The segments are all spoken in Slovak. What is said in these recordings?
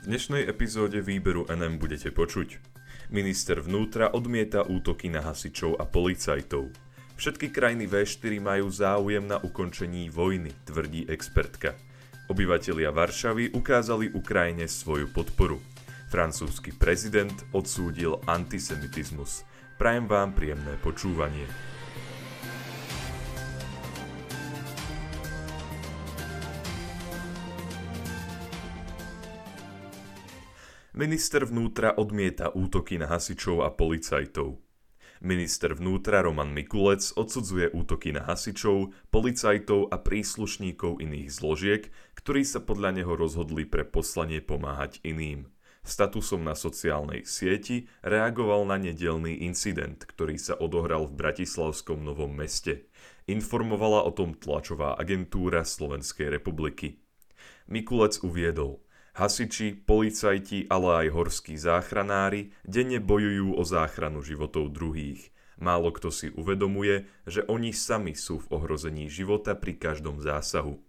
V dnešnej epizóde výberu NM budete počuť. Minister vnútra odmieta útoky na hasičov a policajtov. Všetky krajiny V4 majú záujem na ukončení vojny, tvrdí expertka. Obyvatelia Varšavy ukázali Ukrajine svoju podporu. Francúzsky prezident odsúdil antisemitizmus. Prajem vám príjemné počúvanie. Minister vnútra odmieta útoky na hasičov a policajtov. Minister vnútra Roman Mikulec odsudzuje útoky na hasičov, policajtov a príslušníkov iných zložiek, ktorí sa podľa neho rozhodli pre poslanie pomáhať iným. Statusom na sociálnej sieti reagoval na nedelný incident, ktorý sa odohral v Bratislavskom Novom meste. Informovala o tom tlačová agentúra Slovenskej republiky. Mikulec uviedol – Hasiči, policajti, ale aj horskí záchranári denne bojujú o záchranu životov druhých. Málo kto si uvedomuje, že oni sami sú v ohrození života pri každom zásahu.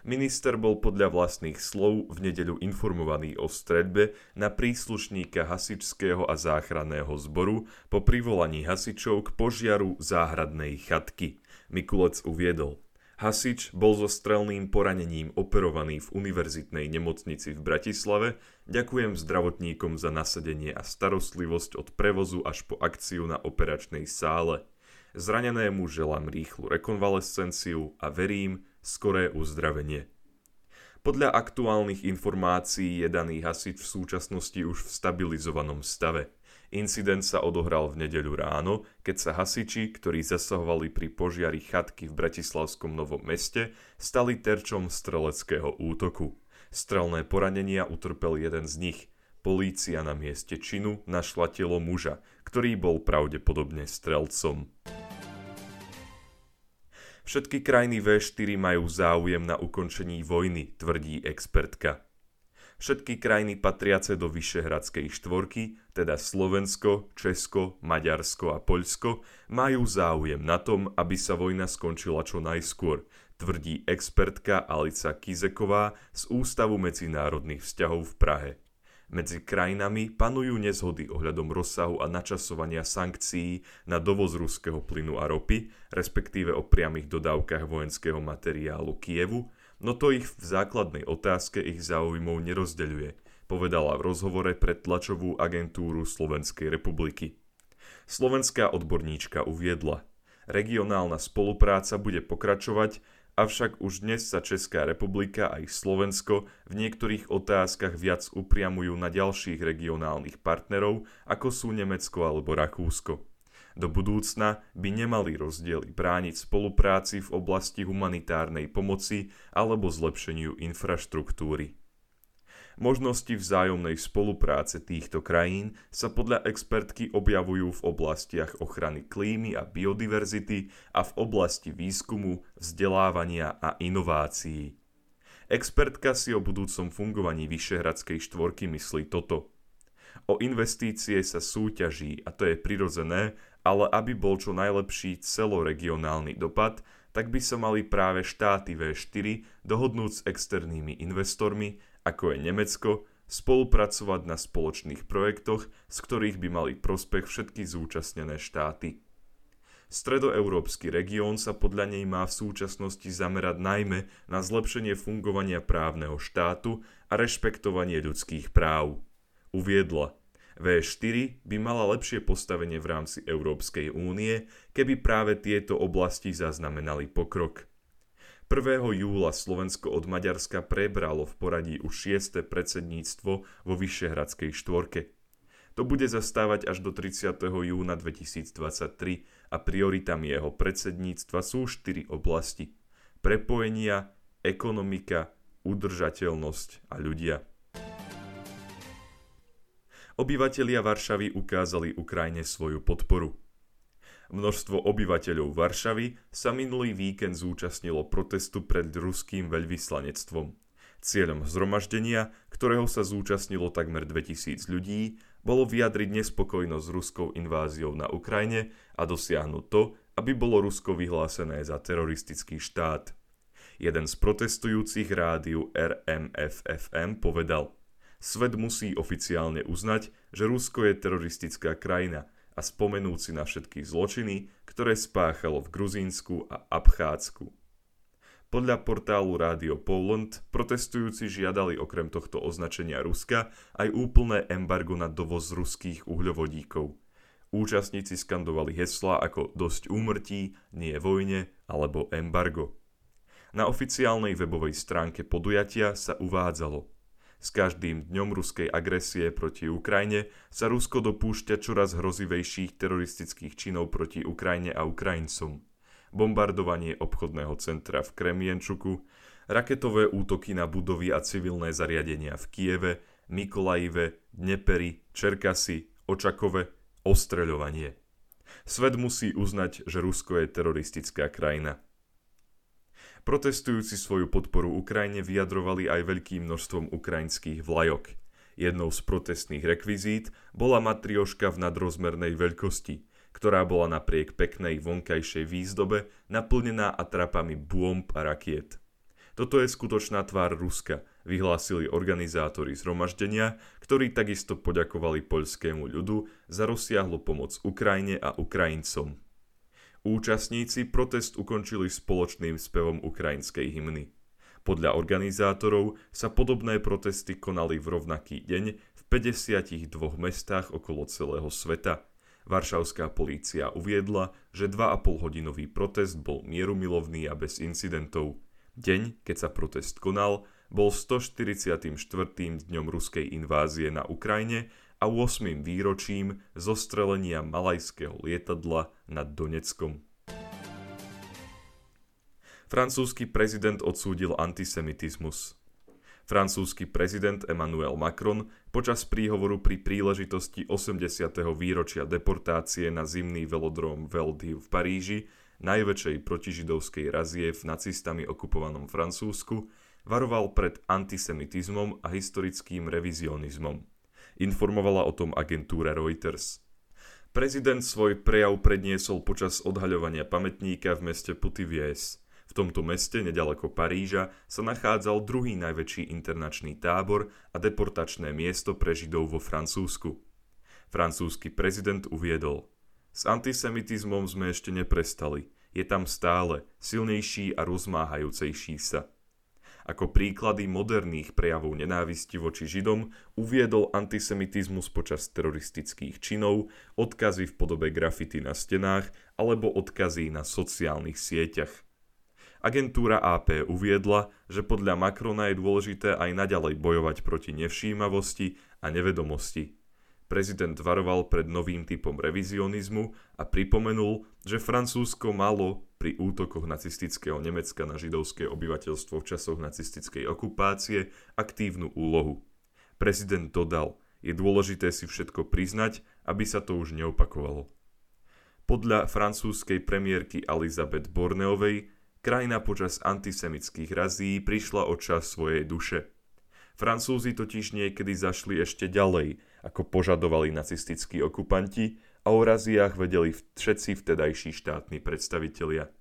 Minister bol podľa vlastných slov v nedeľu informovaný o stredbe na príslušníka hasičského a záchranného zboru po privolaní hasičov k požiaru záhradnej chatky. Mikulec uviedol – Hasič bol so strelným poranením operovaný v univerzitnej nemocnici v Bratislave. Ďakujem zdravotníkom za nasadenie a starostlivosť od prevozu až po akciu na operačnej sále. Zranenému želám rýchlu rekonvalescenciu a verím skoré uzdravenie. Podľa aktuálnych informácií je daný hasič v súčasnosti už v stabilizovanom stave – Incident sa odohral v nedeľu ráno, keď sa hasiči, ktorí zasahovali pri požiari chatky v Bratislavskom Novom meste, stali terčom streleckého útoku. Strelné poranenia utrpel jeden z nich. Polícia na mieste činu našla telo muža, ktorý bol pravdepodobne strelcom. Všetky krajiny V4 majú záujem na ukončení vojny, tvrdí expertka. Všetky krajiny patriace do Vyšehradskej štvorky, teda Slovensko, Česko, Maďarsko a Poľsko, majú záujem na tom, aby sa vojna skončila čo najskôr, tvrdí expertka Alica Kizeková z Ústavu medzinárodných vzťahov v Prahe. Medzi krajinami panujú nezhody ohľadom rozsahu a načasovania sankcií na dovoz ruského plynu a ropy, respektíve o priamých dodávkach vojenského materiálu Kievu, no to ich v základnej otázke ich záujmov nerozdeľuje, povedala v rozhovore pre tlačovú agentúru Slovenskej republiky. Slovenská odborníčka uviedla, regionálna spolupráca bude pokračovať, avšak už dnes sa Česká republika aj Slovensko v niektorých otázkach viac upriamujú na ďalších regionálnych partnerov, ako sú Nemecko alebo Rakúsko. Do budúcna by nemali rozdiely brániť spolupráci v oblasti humanitárnej pomoci alebo zlepšeniu infraštruktúry. Možnosti vzájomnej spolupráce týchto krajín sa podľa expertky objavujú v oblastiach ochrany klímy a biodiverzity a v oblasti výskumu, vzdelávania a inovácií. Expertka si o budúcom fungovaní Vyšehradskej štvorky myslí toto. O investície sa súťaží a to je prirodzené, ale aby bol čo najlepší celoregionálny dopad, tak by sa mali práve štáty V4 dohodnúť s externými investormi, ako je Nemecko, spolupracovať na spoločných projektoch, z ktorých by mali prospech všetky zúčastnené štáty. Stredoeurópsky región sa podľa nej má v súčasnosti zamerať najmä na zlepšenie fungovania právneho štátu a rešpektovanie ľudských práv. Uviedla – V4 by mala lepšie postavenie v rámci Európskej únie, keby práve tieto oblasti zaznamenali pokrok. 1. júla Slovensko od Maďarska prebralo v poradí už 6. predsedníctvo vo Vyšehradskej štvorke. To bude zastávať až do 30. júna 2023 a prioritami jeho predsedníctva sú štyri oblasti. Prepojenia, ekonomika, udržateľnosť a ľudia. Obyvatelia Varšavy ukázali Ukrajine svoju podporu. Množstvo obyvateľov Varšavy sa minulý víkend zúčastnilo protestu pred ruským veľvyslanectvom. Cieľom zhromaždenia, ktorého sa zúčastnilo takmer 2000 ľudí, bolo vyjadriť nespokojnosť s ruskou inváziou na Ukrajine a dosiahnuť to, aby bolo Rusko vyhlásené za teroristický štát. Jeden z protestujúcich rádiu RMFFM povedal – Svet musí oficiálne uznať, že Rusko je teroristická krajina a spomenúť si na všetky zločiny, ktoré spáchalo v Gruzínsku a Abchádsku. Podľa portálu Radio Poland protestujúci žiadali okrem tohto označenia Ruska aj úplné embargo na dovoz ruských uhľovodíkov. Účastníci skandovali heslá ako dosť úmrtí, nie vojne alebo embargo. Na oficiálnej webovej stránke podujatia sa uvádzalo S každým dňom ruskej agresie proti Ukrajine sa Rusko dopúšťa čoraz hrozivejších teroristických činov proti Ukrajine a Ukrajincom bombardovanie obchodného centra v Kremienčuku, raketové útoky na budovy a civilné zariadenia v Kieve, Mikolajive, Dneperi, Čerkasy, Očakove, ostreľovanie. Svet musí uznať, že Rusko je teroristická krajina. Protestujúci svoju podporu Ukrajine vyjadrovali aj veľkým množstvom ukrajinských vlajok. Jednou z protestných rekvizít bola matrioška v nadrozmernej veľkosti – ktorá bola napriek peknej vonkajšej výzdobe naplnená atrapami bomb a rakiet. Toto je skutočná tvár Ruska, vyhlásili organizátori zhromaždenia, ktorí takisto poďakovali poľskému ľudu za rozsiahlu pomoc Ukrajine a Ukrajincom. Účastníci protest ukončili spoločným spevom ukrajinskej hymny. Podľa organizátorov sa podobné protesty konali v rovnaký deň v 52 mestách okolo celého sveta – Varšavská polícia uviedla, že 2,5 hodinový protest bol mierumilovný a bez incidentov. Deň, keď sa protest konal, bol 144. dňom ruskej invázie na Ukrajine a 8. výročím zostrelenia malajského lietadla nad Doneckom. Francúzsky prezident odsúdil antisemitizmus. Francúzsky prezident Emmanuel Macron počas príhovoru pri príležitosti 80. výročia deportácie na zimný velodróm Veldiv v Paríži, najväčšej protižidovskej razie v nacistami okupovanom Francúzsku, varoval pred antisemitizmom a historickým revizionizmom. Informovala o tom agentúra Reuters. Prezident svoj prejav predniesol počas odhaľovania pamätníka v meste Putivies – v tomto meste, nedaleko Paríža, sa nachádzal druhý najväčší internačný tábor a deportačné miesto pre Židov vo Francúzsku. Francúzsky prezident uviedol S antisemitizmom sme ešte neprestali. Je tam stále, silnejší a rozmáhajúcejší sa. Ako príklady moderných prejavov nenávisti voči Židom uviedol antisemitizmus počas teroristických činov, odkazy v podobe grafity na stenách alebo odkazy na sociálnych sieťach. Agentúra AP uviedla, že podľa Macrona je dôležité aj naďalej bojovať proti nevšímavosti a nevedomosti. Prezident varoval pred novým typom revizionizmu a pripomenul, že Francúzsko malo pri útokoch nacistického Nemecka na židovské obyvateľstvo v časoch nacistickej okupácie aktívnu úlohu. Prezident dodal, je dôležité si všetko priznať, aby sa to už neopakovalo. Podľa francúzskej premiérky Elizabeth Borneovej Krajina počas antisemických razí prišla o čas svojej duše. Francúzi totiž niekedy zašli ešte ďalej, ako požadovali nacistickí okupanti a o raziách vedeli všetci vtedajší štátni predstavitelia.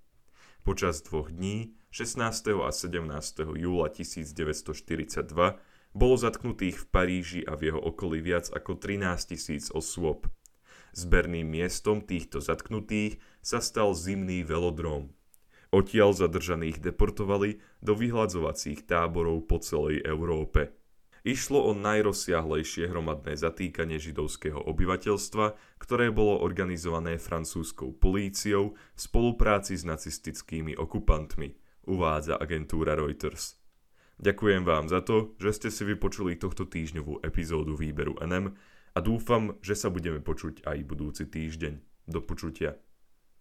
Počas dvoch dní, 16. a 17. júla 1942, bolo zatknutých v Paríži a v jeho okolí viac ako 13 tisíc osôb. Zberným miestom týchto zatknutých sa stal zimný velodróm. Odtiaľ zadržaných deportovali do vyhľadzovacích táborov po celej Európe. Išlo o najrozsiahlejšie hromadné zatýkanie židovského obyvateľstva, ktoré bolo organizované francúzskou políciou v spolupráci s nacistickými okupantmi, uvádza agentúra Reuters. Ďakujem vám za to, že ste si vypočuli tohto týždňovú epizódu výberu NM a dúfam, že sa budeme počuť aj budúci týždeň. Do počutia.